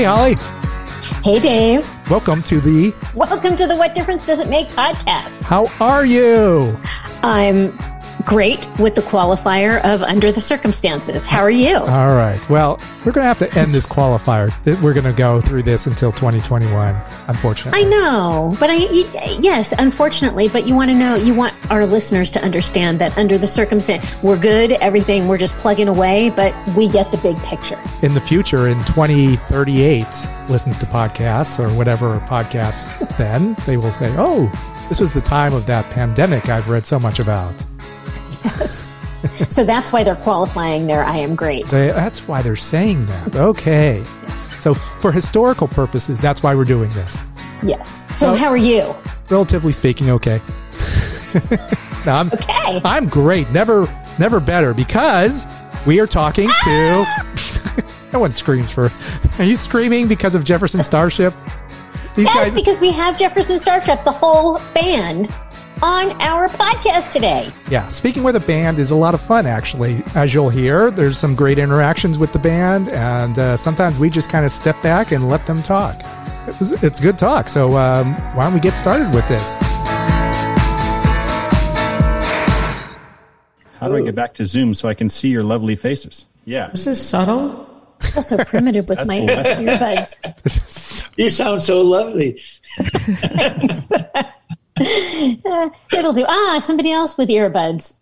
Hey, Holly. Hey, Dave. Welcome to the Welcome to the What Difference Does It Make podcast. How Are You? I'm great with the qualifier of under the circumstances. How are you? All right. Well, we're going to have to end this qualifier. We're going to go through this until 2021, unfortunately. I know, but I, yes, unfortunately, but you want to know, you want our listeners to understand that under the circumstance, we're good, everything, we're just plugging away, but we get the big picture. In the future, in 2038, listens to podcasts or whatever podcasts, then they will say, oh, this was the time of that pandemic I've read so much about. So that's why they're qualifying their I am great. That's why they're saying that. Okay. So, for historical purposes, that's why we're doing this. Yes. So So- how are you? Relatively speaking, okay. no, I'm, Okay. I'm great. Never, never better because we are talking to. no one screams for. Are you screaming because of Jefferson Starship? These Yes, guys. because we have Jefferson Starship, the whole band, on our podcast today. Yeah, speaking with a band is a lot of fun, actually. As you'll hear, there's some great interactions with the band, and uh, sometimes we just kind of step back and let them talk. It's, it's good talk. So, um, why don't we get started with this? How do I get back to Zoom so I can see your lovely faces? Yeah. This is subtle. Also primitive with my earbuds. You sound so lovely. It'll do. Ah, somebody else with earbuds.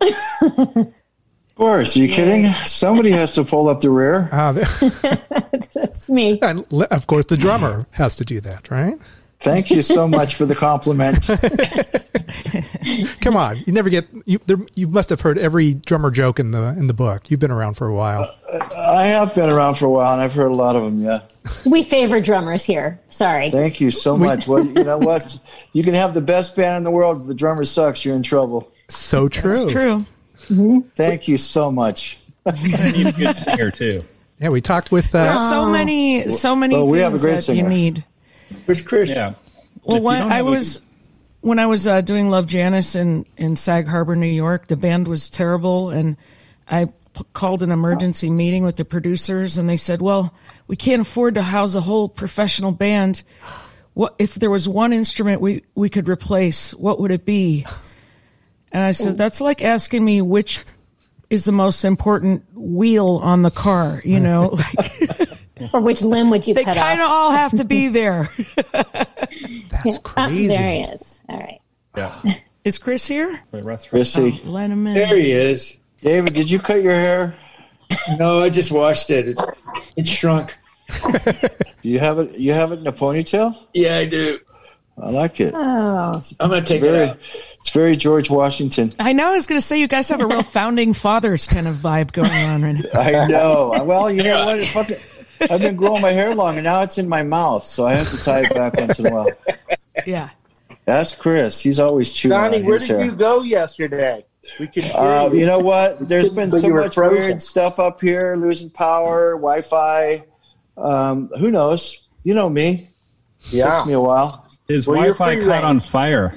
Of course, are you kidding? Somebody has to pull up the rear. Uh, That's me. and of course, the drummer has to do that, right? Thank you so much for the compliment. Come on, you never get you. There, you must have heard every drummer joke in the in the book. You've been around for a while. I have been around for a while, and I've heard a lot of them. Yeah, We favor drummers here. Sorry. thank you so much. Well, you know what? You can have the best band in the world. If the drummer sucks, you're in trouble. So true. It's true. Thank you so much. I need a good singer too. Yeah, we talked with. Uh, There's so many, so many well, we have a great that singer. you need. Where's Chris? Yeah. Well, when I have a- was when I was uh, doing Love Janis in in Sag Harbor, New York, the band was terrible, and I p- called an emergency meeting with the producers, and they said, "Well, we can't afford to house a whole professional band. What if there was one instrument we we could replace? What would it be?" And I said, "That's like asking me which." Is the most important wheel on the car, you know? Like Or which limb would you they cut kind of all have to be there. that's crazy. there he is. All right. Yeah. Is Chris here? Wait, Russ, Chrissy. Oh, let him in. There he is. David, did you cut your hair? No, I just washed it. It, it shrunk. You have it. You have it in a ponytail. Yeah, I do. I like it. Oh, I'm going to take it Very. out. It's very George Washington. I know. I was going to say you guys have a real founding fathers kind of vibe going on right now. I know. Well, you know what? It fucking, I've been growing my hair long, and now it's in my mouth, so I have to tie it back once in a while. Yeah. That's Chris. He's always chewing Donnie, on where did hair. you go yesterday? We could hear Uh, you. you know what? There's been so much frozen. weird stuff up here, losing power, Wi-Fi. Um, who knows? You know me. yeah. Takes me a while. His Well, Wi-Fi caught range. on fire.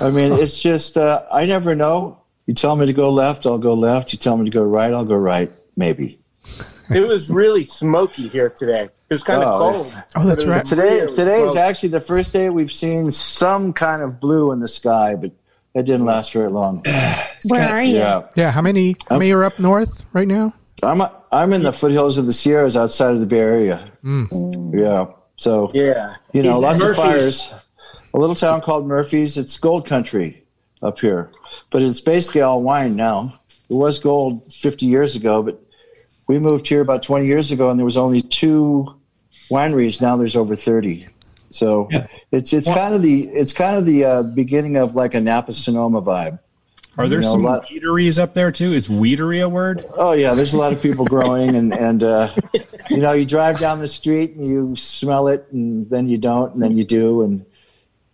I mean, it's just uh, I never know. You tell me to go left, I'll go left. You tell me to go right, I'll go right. Maybe. It was really smoky here today. It was kind of Oh, cold. Oh, that's but it was right. Today, really today is actually the first day we've seen some kind of blue in the sky, but it didn't last very long. where are you? Yeah, Yeah, how many? How many are up north right now? I'm I'm in the foothills of the Sierras outside of the Bay Area. Mm. Yeah, so Yeah. you know, He's lots Murphy's. of fires. A little town called Murphy's. It's gold country up here, but it's basically all wine now. It was gold 50 years ago, but we moved here about 20 years ago, and there was only two wineries. Now there's over 30. So it's it's kind of the it's kind of the uh, beginning of like a Napa Sonoma vibe. Are there You know, some lot- weederees up there too? Is weedery a word? Oh yeah, there's a lot of people growing, and and uh, you know you drive down the street and you smell it, and then you don't, and then you do, and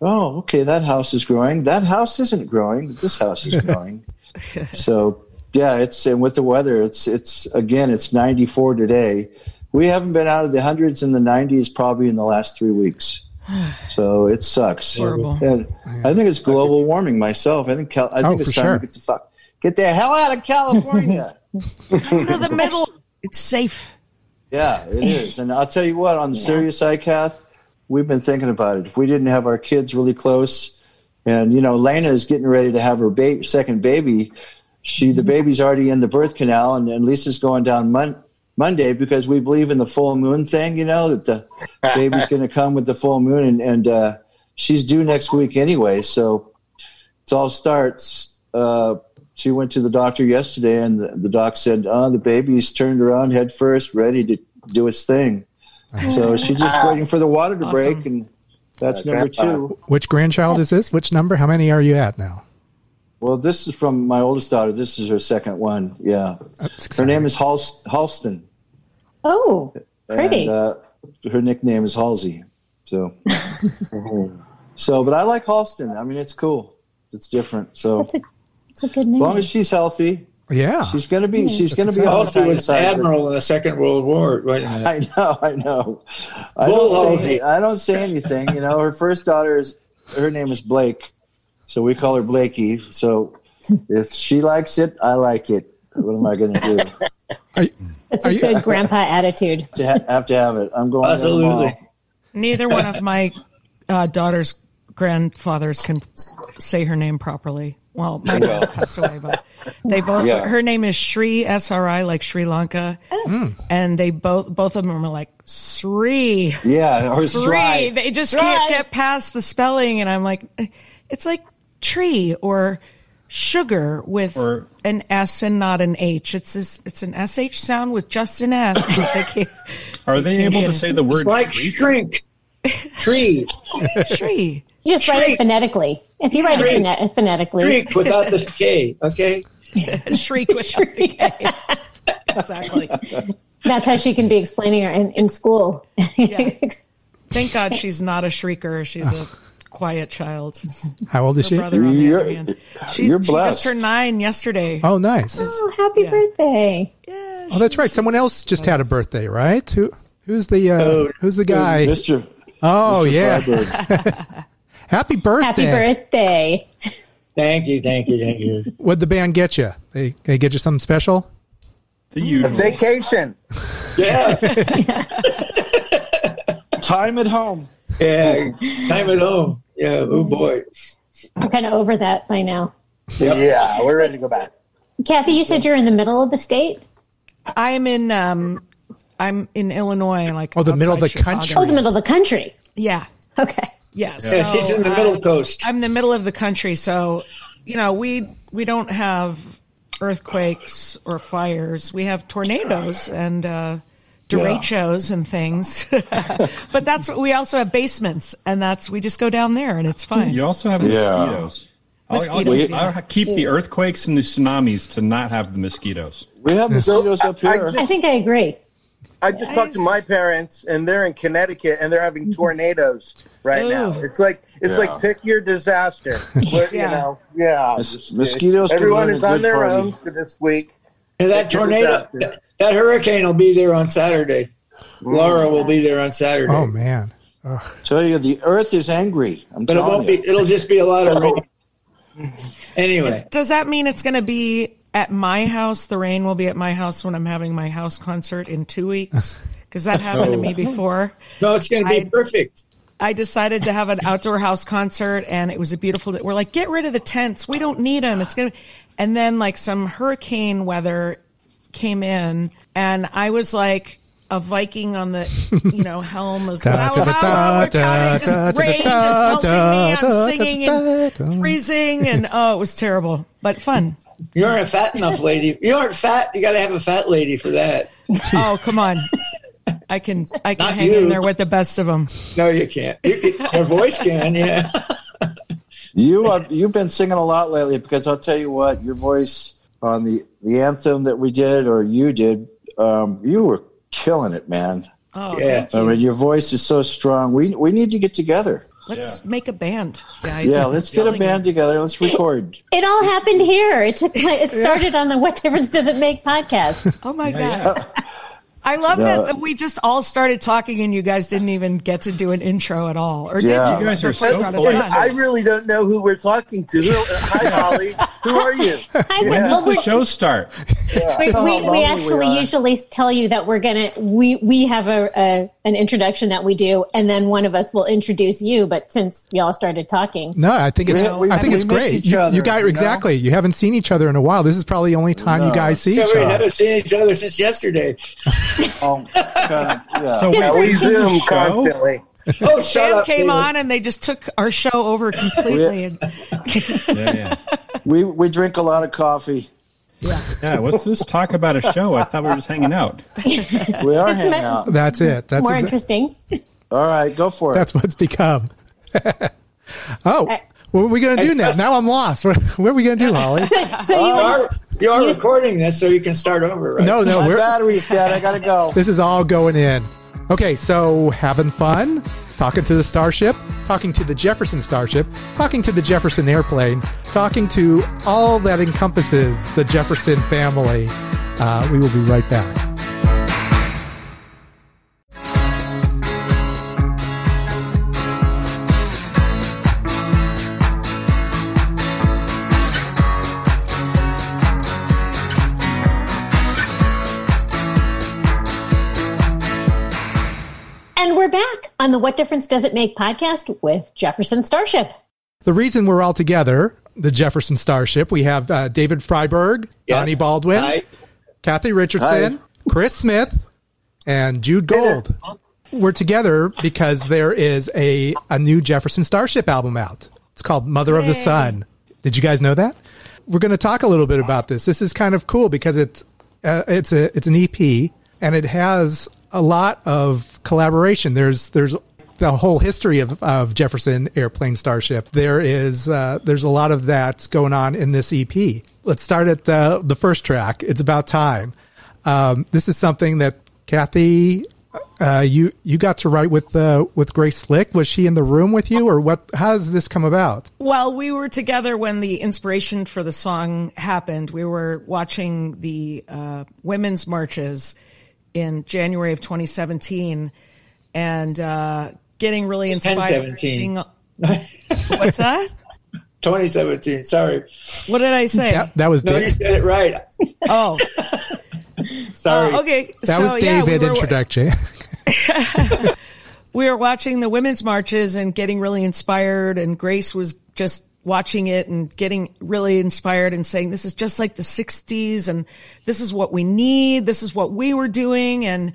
oh okay, that house is growing. That house isn't growing, but this house is growing. so yeah, it's and with the weather, it's it's again it's 94 today. We haven't been out of the hundreds in the 90s probably in the last three weeks. So it sucks. Horrible. And I think it's global warming myself. I think Cal- I Oh, think it's time sure. to get the fuck get the hell out of California. Go to the middle. It's safe. Yeah, it is. And I'll tell you what, on the serious side, Kath, we've been thinking about it. If we didn't have our kids really close, and you know, Lena is getting ready to have her ba- second baby. She, the baby's already in the birth canal, and, and Lisa's going down Mon- Monday because we believe in the full moon thing. You know that the baby's going to come with the full moon, and, and uh, she's due next week anyway. So it all starts. Uh, she went to the doctor yesterday, and the, the doc said, "Oh, the baby's turned around head first, ready to do its thing." So she's just waiting for the water to Awesome. break, and that's Uh, number grandpa. two. Which grandchild is this? Which number? How many are you at now? Well, this is from my oldest daughter. This is her second one. Yeah, her name is Halst- Halston. Oh, pretty. And, uh, her nickname is Halsey. So, so, but I like Halston. I mean, it's cool. It's different. So, that's a that's a good name. as long as she's healthy, Yeah. she's gonna be. She's gonna be exciting. on the Also was side. but- admiral in the Second World War. Right. I know, I know. I don't, say, I don't say anything. You know, her first daughter is her name is Blake, so we call her Blakey. So if she likes it, I like it. What am I going to do? That's Are a you- good grandpa attitude. To ha- have to have it. I'm going. to have them Absolutely. all. Neither one of my uh, daughter's grandfathers can say her name properly. Well, my dad passed away, but they both. Yeah. Her name is Sri SRI, like Sri Lanka, and they both both of them are like Sri. Yeah, or Sri. Sri. They just can't get past the spelling, and I'm like, it's like tree or sugar with Or- an S and not an H. It's this, it's an sh sound with just an S. they Are they able to say the It's word like tree? shrink. Tree. Shri. You just write it phonetically. If you write it Shriek. phonetically, Shriek without the K. Okay. Shriek with exactly. that's how she can be explaining her in, in school. Thank God she's not a shrieker. She's a quiet child. How old is Her she? brother, on the You're- other hand, she's you're she blessed. just turned nine yesterday. Oh, nice. oh, happy Yeah. birthday! Yeah, Oh, that's right. Someone else just had a birthday, right? Who? Who's the uh, Oh, Who's the guy? Mr. Oh Mr. yeah. Happy birthday. Happy birthday! Thank you. Thank you. Thank you. What'd the band get you? They they get you something special? The A usual. vacation. Yeah. Time at home. Yeah. Time at home. Yeah. Oh boy. I'm kind of over that by now. Yeah, we're ready to go back. Kathy, you said you're in the middle of the state. I'm in um, I'm in Illinois, like Oh, the middle of the Chicago. country. Oh, the middle of the country. Yeah, Okay. yeah. Yeah, So, she's in the uh, middle coast. I'm in the middle of the country, so you know we we don't have earthquakes or fires. We have tornadoes and uh, derechos and things. but that's what we also have basements, and that's we just go down there and it's fine. You also have Yeah. mosquitoes. I'll, I'll, Mosquitoes, I'll keep the earthquakes and the tsunamis to not have the mosquitoes. We have mosquitoes up I- I here. just- I think I agree. I just talked to my parents, and they're in Connecticut, and they're having tornadoes right now. It's like it's Yeah. like pick your disaster. But, Yeah. You know, yeah. Mos- mosquitoes Everyone is on their party. own for this week. And that tornado, that, that hurricane will be there on Saturday. Laura will be there on Saturday. Oh man. Tell you, the Earth is angry. I'm but it telling won't you. be. It'll just be a lot of rain. Anyway, Does that mean it's going to be at my house? The rain will be at my house when I'm having my house concert in two weeks? Because that happened to me before. no, it's going to be I- perfect. I decided to have an outdoor house concert, and it was a beautiful. day. We're like, get rid of the tents. We don't need them. It's gonna. And then like some hurricane weather came in, and I was like a Viking on the you know helm of da, just rain just pelting me. da, I'm singing and freezing, and oh, it was terrible, but fun. You aren't a fat enough lady. You aren't fat. You got to have a fat lady for that. Oh, come on. I can I can Not hang in there with the best of them. No, you can't. You can your voice can. Yeah. You are you've been singing a lot lately because I'll tell you what, your voice on the the anthem that we did or you did, um, you were killing it, man. Oh, Yeah. thank I mean, your voice is so strong. We we need to get together. Let's make a band, guys. Yeah, let's get a band together. Let's record. It all happened here. It took. It started on the "What Difference Does It Make" podcast. Oh my god! I love No. that, that we just all started talking and you guys didn't even get to do an intro at all. Or did Yeah. you? You guys are so it got us polite. I really don't know who we're talking to. Hi, Holly. Who are you? I, When well, does the show start? we, we, we we actually are. usually tell you that we're gonna we we have a, a an introduction that we do, and then one of us will introduce you. But since y'all started talking, No, I think it's We- we- I think we it's miss great. each You, other, you guys you know? exactly. You haven't seen each other in a while. This is probably the only time you guys see Yeah, each we other. haven't seen each other since yesterday. Oh, God, yeah. So Just we is this zoom constantly. Oh, shut Sam up! came David. on and they just took our show over completely. and Yeah, yeah. we we drink a lot of coffee. Yeah, yeah. what's this talk about a show? I thought we were just hanging out. We are It's hanging out. That's it. That's more exa- interesting. All right, go for it. that's what's become. oh, what are we going to do now? Now I'm lost. What, what are we going to do, Holly? So you You are, you are You- recording this, so you can start over, right? No, no, My we're, battery's dead. I gotta go. this is all going in. Okay, so having fun, talking to the Starship, talking to the Jefferson Starship, talking to the Jefferson Airplane, talking to all that encompasses the Jefferson family. Uh, we will be right back. The What Difference Does It Make podcast with Jefferson Starship. The reason we're all together, the Jefferson Starship, we have uh, David Freiberg, Yeah. Donnie Baldwin, Hi. Kathy Richardson, Chris Smith, and Jude Gold. We're together because there is a, a new Jefferson Starship album out. It's called Mother of the Sun. Did you guys know that? We're going to talk a little bit about this. This is kind of cool because it's uh, it's a it's an EP and it has a lot of collaboration. There's there's the whole history of, of Jefferson Airplane Starship. There is uh, there's a lot of that going on in this EP. Let's start at uh, the first track. It's about time. Um, this is something that Kathy, uh, you you got to write with uh, with Grace Slick. Was she in the room with you, or what? How does this come about? Well, we were together when the inspiration for the song happened. We were watching the uh, women's marches in January of 2017 and uh, getting really inspired. 10-17. Seeing, what's that? 2017. Sorry. What did I say? That, that was No, Dave- you said it right. Oh, Sorry. uh, okay. that so, was yeah, we David introduction. we were watching the women's marches and getting really inspired and grace was just watching it and getting really inspired and saying this is just like the 60s and this is what we need this is what we were doing and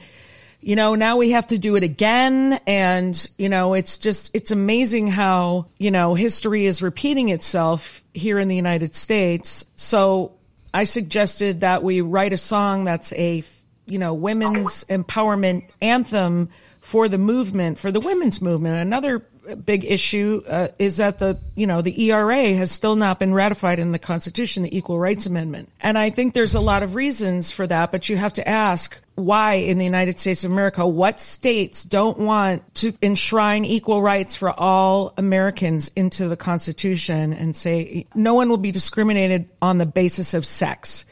you know now we have to do it again. And you know it's just it's amazing how you know history is repeating itself here in the United States. So I suggested that we write a song that's a you know women's empowerment anthem for the movement for the women's movement. Another big issue uh, is that the you know the ERA has still not been ratified in the Constitution, the Equal Rights Amendment, and I think there's a lot of reasons for that. But you have to ask why in the United States of America, what states don't want to enshrine equal rights for all Americans into the Constitution and say no one will be discriminated on the basis of sex,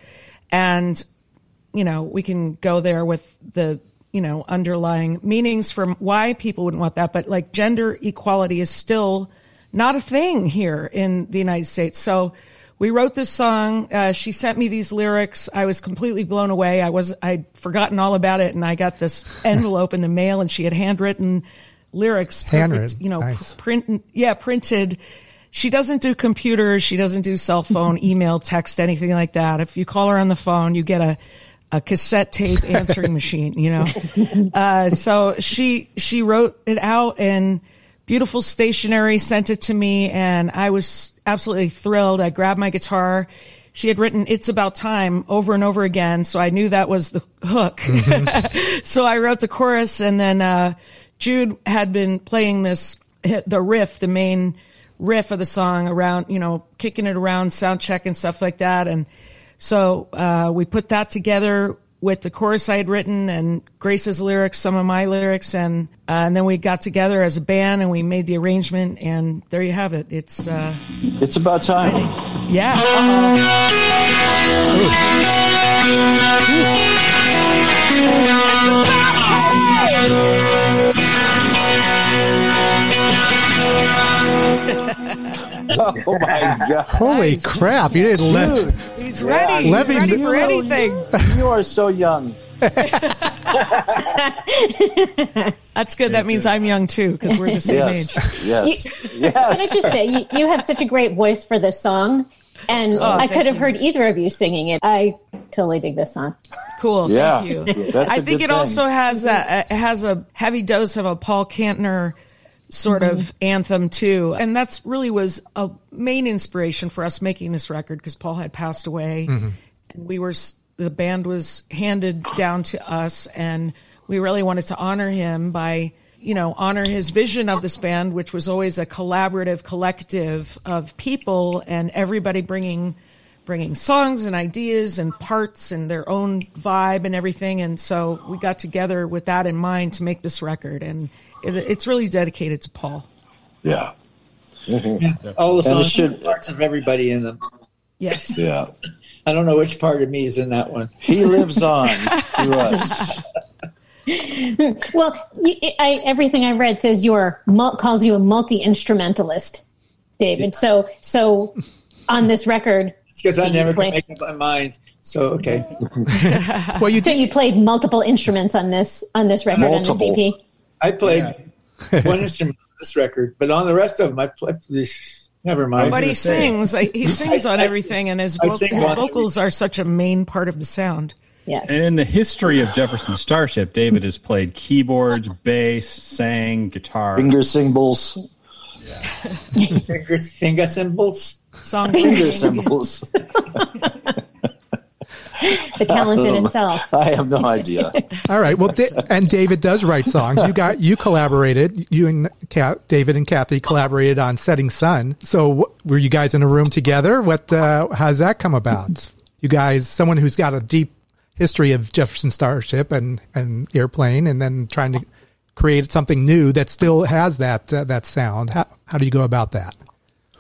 and you know we can go there with the you know, underlying meanings for why people wouldn't want that. But like gender equality is still not a thing here in the United States. So we wrote this song. Uh, she sent me these lyrics. I was completely blown away. I was, I'd forgotten all about it. And I got this envelope in the mail and she had handwritten lyrics. perfect, Handwritten. You know, Nice. print, yeah, printed. She doesn't do computers. She doesn't do cell phone, email, text, anything like that. If you call her on the phone, you get a, a cassette tape answering machine, you know. Uh, so she she wrote it out in beautiful stationery, sent it to me, and I was absolutely thrilled. I grabbed my guitar. She had written "It's About Time" over and over again, so I knew that was the hook. so I wrote the chorus, and then uh, Jude had been playing this the riff, the main riff of the song around, you know, kicking it around, sound check and stuff like that, and so uh, we put that together with the chorus I had written and Grace's lyrics, some of my lyrics, and uh, and then we got together as a band and we made the arrangement, and there you have it. It's uh, It's about time. yeah. uh-oh. Oh my god! Holy Nice. crap! You didn't let. He's ready. Levy- He's ready for know, anything. You are so young. That's good. That means I'm young too because we're the same age. Yes. Yes. Can I just say, you, you have such a great voice for this song, and oh, I Oh, thank could have you. heard either of you singing it. I totally dig this song. Cool. Yeah. Thank you. That's I a think it thing. also has that it has a heavy dose of a Paul Kantner sort mm-hmm. of anthem too, and that's really was a main inspiration for us making this record because Paul had passed away, mm-hmm. and we were the band was handed down to us, and we really wanted to honor him by you know honor his vision of this band, which was always a collaborative collective of people and everybody bringing bringing songs and ideas and parts and their own vibe and everything. And so we got together with that in mind to make this record. And it, it's really dedicated to Paul. Yeah. Mm-hmm. All the And songs should- parts of everybody in them. Yes. Yeah. I don't know which part of me is in that one. He lives on through us. Well, you, I, everything I read says you're mul- calls you a multi instrumentalist, David. So, so on this record, because I never play- can make up my mind. So okay, Well, you so did. you played multiple instruments on this on this record Multiple. on this EP. I played one instrument on this record, but on the rest of them, I played. Never mind. But he gonna say- sings. He sings on I- everything, and his, vo- his on vocals are such a main part of the sound. Yes. And in the history of Jefferson Starship, David has played keyboards, bass, sang, guitar. Finger cymbals. finger, finger cymbals. Song Finger writing. cymbals. The talent in itself. I have no idea. All right. Well, da- and David does write songs. You got you collaborated. You and Ka- David and Kathy collaborated on "Setting Sun." So, wh- were you guys in a room together? What? Uh, how's that come about? You guys, someone who's got a deep history of Jefferson Starship and and airplane, and then trying to create something new that still has that uh, that sound. How, how do you go about that?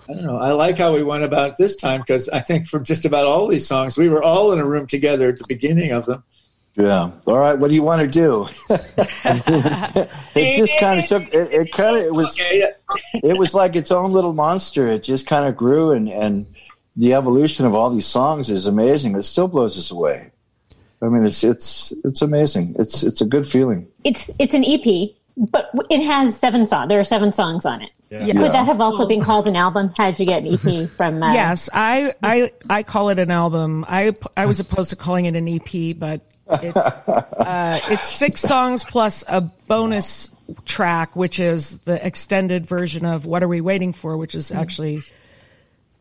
I don't know. I like how we went about it this time because I think for just about all these songs, we were all in a room together at the beginning of them. Yeah. All right. What do you want to do? it just kind of took. It, it kind of. It was. Okay, It was like its own little monster. It just kind of grew, and and the evolution of all these songs is amazing. It still blows us away. I mean, it's it's it's amazing. It's it's a good feeling. It's it's an EP, but it has seven songs. There are seven songs on it. Yeah. Could that have also been called an album? How did you get an EP from? Uh, Yes, I, I I call it an album. I I was opposed to calling it an EP, but it's uh, it's six songs plus a bonus track, which is the extended version of "What Are We Waiting For," which is actually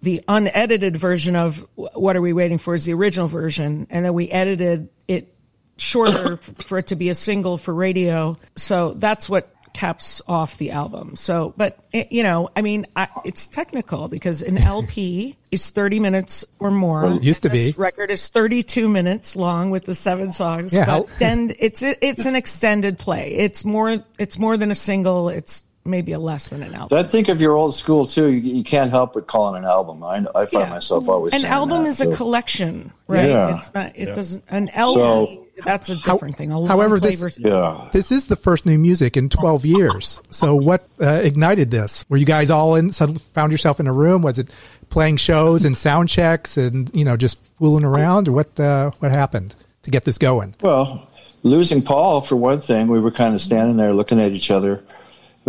the unedited version of "What Are We Waiting For" is the original version, and then we edited it shorter for it to be a single for radio. So that's what caps off the album. So, but it, you know, I mean, I, it's technical because an LP is 30 minutes or more. Well, it used to This be. record is 32 minutes long with the seven songs. Yeah, but then it's it's an extended play. It's more it's more than a single. It's maybe a less than an album. I think if you're old school too, you, you can't help but call it an album. I, I find Yeah. myself always An album that, is a collection, right? Yeah. It's not. It doesn't. An album. So- that's a different thing. A however, this- Yeah. This is the first new music in 12 years. So what uh, ignited this? Were you guys all in, so found yourself in a room? Was it playing shows and sound checks and, you know, just fooling around or what, uh, what happened to get this going? Well, losing Paul for one thing, we were kind of standing there looking at each other.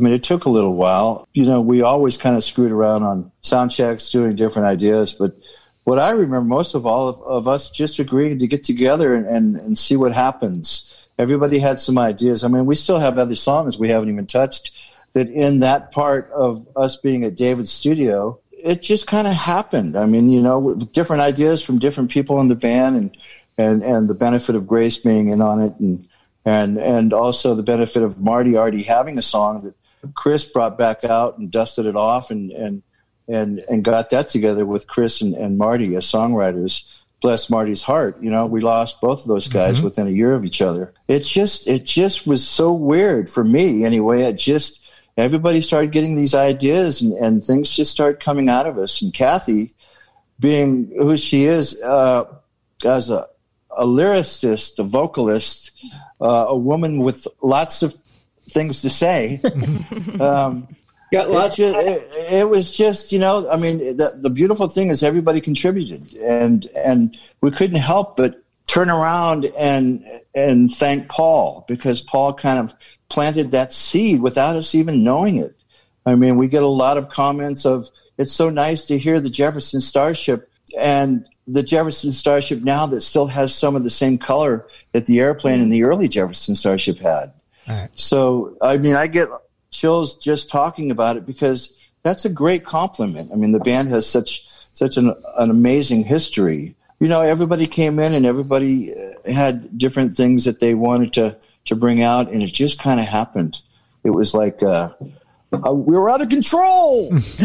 I mean, it took a little while. You know, we always kind of screwed around on sound checks, doing different ideas. But what I remember most of all of, of us just agreeing to get together and, and, and see what happens. Everybody had some ideas. I mean, we still have other songs we haven't even touched that in that part of us being at David's studio, it just kind of happened. I mean, you know, different ideas from different people in the band and, and, and the benefit of Grace being in on it and, and, and also the benefit of Marty already having a song that Chris brought back out and dusted it off and, and, and, and got that together with Chris and, and Marty as songwriters. Bless Marty's heart. You know, we lost both of those guys within a year of each other. It just, it just was so weird for me anyway. It just, everybody started getting these ideas and, and things just started coming out of us. And Kathy, being who she is, uh, as a, a lyricist, a vocalist, uh, a woman with lots of things to say, um, Got lots It, it, it was just, you know, I mean, the, the beautiful thing is everybody contributed, and and we couldn't help but turn around and and thank Paul because Paul kind of planted that seed without us even knowing it. I mean, we get a lot of comments of it's so nice to hear the Jefferson Starship and the Jefferson Starship now that still has some of the same color that the airplane in the early Jefferson Starship had. Right. So, I mean, I get chills just talking about it because that's a great compliment. I mean, the band has such such an, an amazing history. You know, everybody came in and everybody uh, had different things that they wanted to to bring out, and it just kind of happened. It was like uh, uh, we were out of control.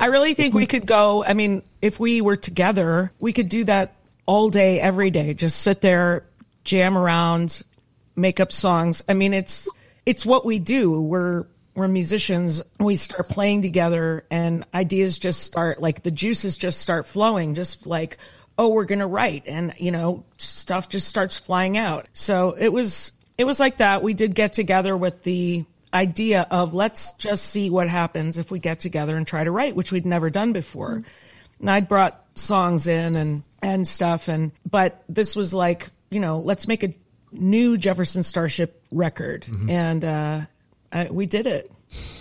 I really think we could go. I mean, if we were together, we could do that all day, every day. Just sit there, jam around, make up songs. I mean, it's it's what we do. We're we're musicians. We start playing together, and ideas just start like the juices just start flowing. Just like oh, we're gonna write, and you know, stuff just starts flying out. So it was it was like that. We did get together with the idea of let's just see what happens if we get together and try to write, which we'd never done before. And I'd brought songs in and and stuff, and but this was like you know, let's make a new Jefferson Starship record, and uh, I, we did it.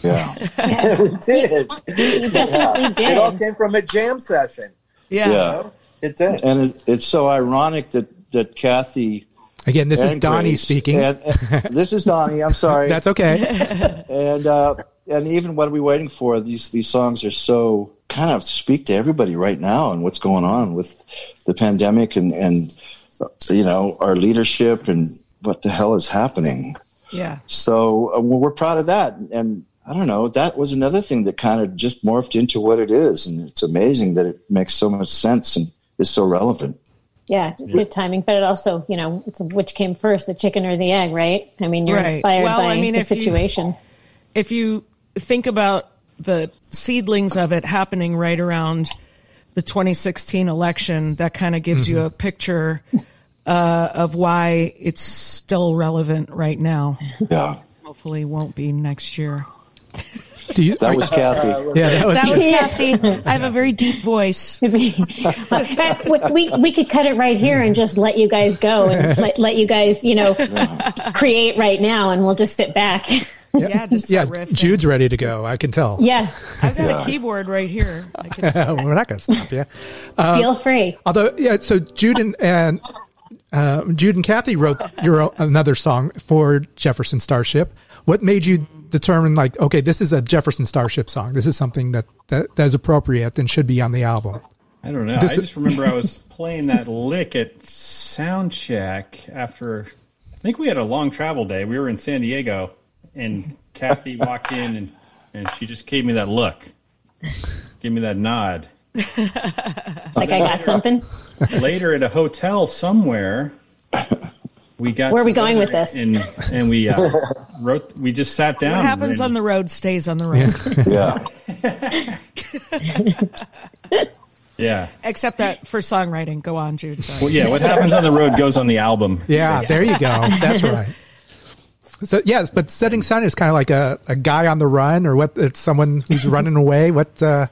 yeah, we did. You definitely It all came from a jam session. Yeah. yeah, It did. and it, it's so ironic that that Kathy. Again, this is Donnie Grace- speaking. and- and- this is Donnie. I'm sorry. That's okay. and uh, and even what are we waiting for? These these songs are so kind of speak to everybody right now and what's going on with the pandemic and and you know our leadership and what the hell is happening. Yeah. So uh, we're proud of that. And I don't know, that was another thing that kind of just morphed into what it is, and it's amazing that it makes so much sense and is so relevant. Yeah, good timing. But it also, you know, it's which came first, the chicken or the egg, right? I mean, you're Right. inspired Well, by I mean, the if you- situation. if you think about the seedlings of it happening right around the 2016 election, that kind of gives you a picture uh, of why it's still relevant right now. Yeah, Hopefully, won't be next year. Do you, that was Kathy. yeah, that was, That was Kathy. I have a very deep voice. we, we could cut it right here and just let you guys go and let, let you guys, you know, create right now, and we'll just sit back. Yeah, just yeah. riffing. Jude's ready to go. I can tell. yeah, I've got Yeah. a keyboard right here. I can We're not going to stop you. feel free. Although, yeah. So Jude and, and uh, Jude and Kathy wrote your another song for Jefferson Starship. What made you determine, like, okay, this is a Jefferson Starship song. This is something that that, that is appropriate and should be on the album. I don't know. This I just remember I was playing that lick at sound check after I think we had a long travel day. We were in San Diego and Kathy walked in and, and she just gave me that look. Gave me that nod. Like I got something. Later at a hotel somewhere we got Where are we going with this? And and we uh, wrote we just sat down. What happens and- on the road stays on the road. Yeah, Yeah. Except that for songwriting. Go on, Jude. Sorry. Well yeah, what happens on the road goes on the album. Yeah, there you go. That's right. So yes, but setting sun is kind of like a, a guy on the run, or what? It's someone who's running away. What uh,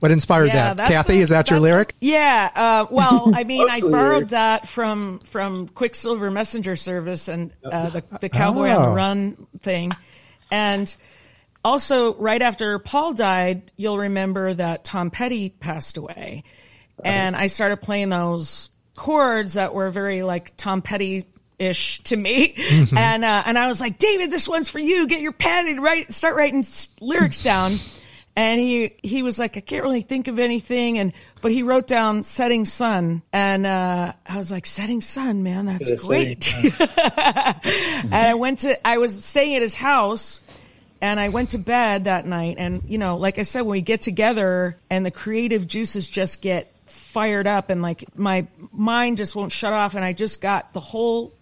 what inspired that? that's Kathy, what- is that your lyric? Yeah. Uh, well, I mean, I borrowed lyric. that from from Quicksilver Messenger Service and uh, the the Cowboy on Oh. the Run thing, and also right after Paul died, you'll remember that Tom Petty passed away, and I started playing those chords that were very like Tom Petty. Ish to me, and uh, and I was like, David, this one's for you. Get your pen and write, start writing lyrics down and he he was like, I can't really think of anything, and but he wrote down "Setting Sun," and uh, I was like, "Setting Sun, man, that's Yeah, great." Setting and I went to, I was staying at his house, and I went to bed that night, and you know, like I said, when we get together and the creative juices just get fired up, and like my mind just won't shut off, and I just got the whole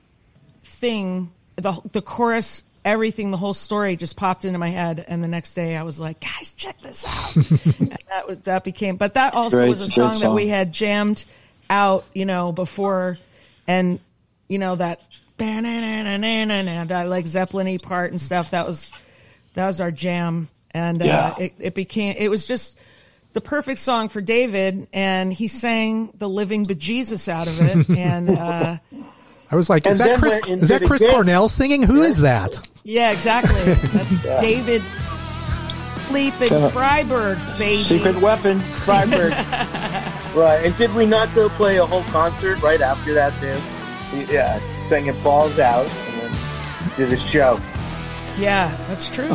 thing, the the chorus, everything, the whole story just popped into my head. And the next day, I was like, "Guys, check this out." and that was that became, but that also Great- was a great song, that we had jammed out, you know, before, and you know that that like Zeppelin-y part and stuff. That was that was our jam and uh, Yeah. it, it became it was just the perfect song for David, and he sang the living bejesus out of it, and uh, I was like, is that Chris, is that Chris. Cornell singing? Who is that? yeah, exactly. That's David Fleepin Kinda- Freiberg, baby. Secret weapon, Freiberg. Right. And did we not go play a whole concert right after that too? Yeah, sang it balls out and then did a show. Yeah, that's true.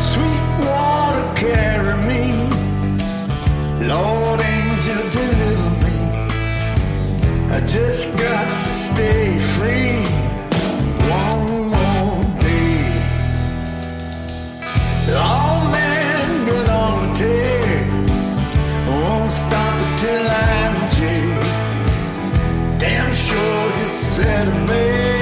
Sweet water, carry me. Lord, angel, deliver me. I just got to stay free one more day. Get on the. Won't stop until I'm. Damn sure said a bed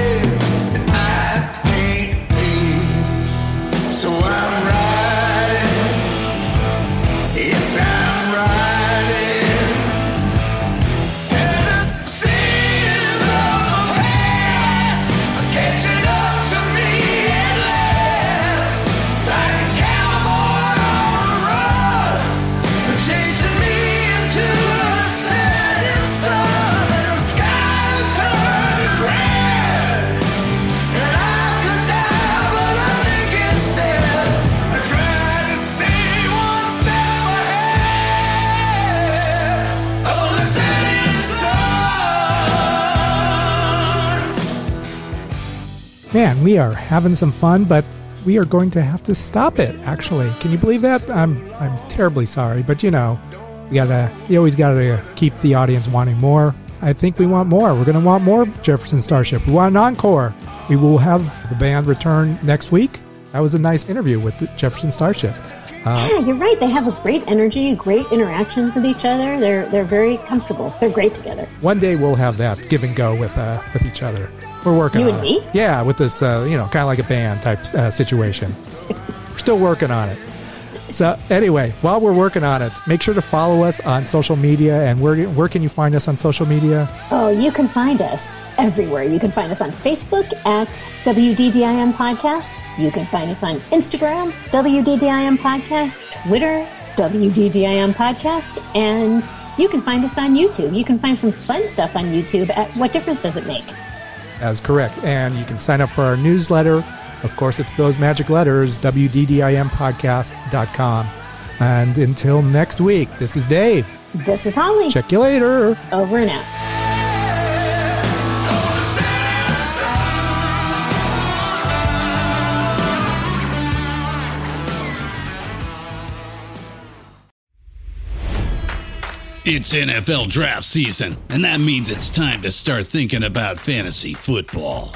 Man, we are having some fun, but we are going to have to stop it. Actually, can you believe that? I'm I'm terribly sorry, but you know, we gotta you always gotta keep the audience wanting more. I think we want more. We're gonna want more Jefferson Starship. We want an encore. We will have the band return next week. That was a nice interview with Jefferson Starship. Yeah, you're right. They have a great energy, great interactions with each other. They're they're very comfortable. They're great together. One day we'll have that give and go with uh, with each other. We're working You on and it. me? Yeah, with this uh, you know kind of like a band type uh, situation. we're still working on it. So anyway, while we're working on it, make sure to follow us on social media. And where where can you find us on social media? Oh, you can find us everywhere. You can find us on Facebook at WDDIM Podcast. You can find us on Instagram, WDDIM Podcast, Twitter, WDDIM Podcast, and you can find us on YouTube. You can find some fun stuff on YouTube at What Difference Does It Make? That's correct. And you can sign up for our newsletter. Of course, it's those magic letters, WDDIMpodcast.com. And until next week, this is Dave. This is Holly. Check you later. Over and out. It's NFL draft season, and that means it's time to start thinking about fantasy football.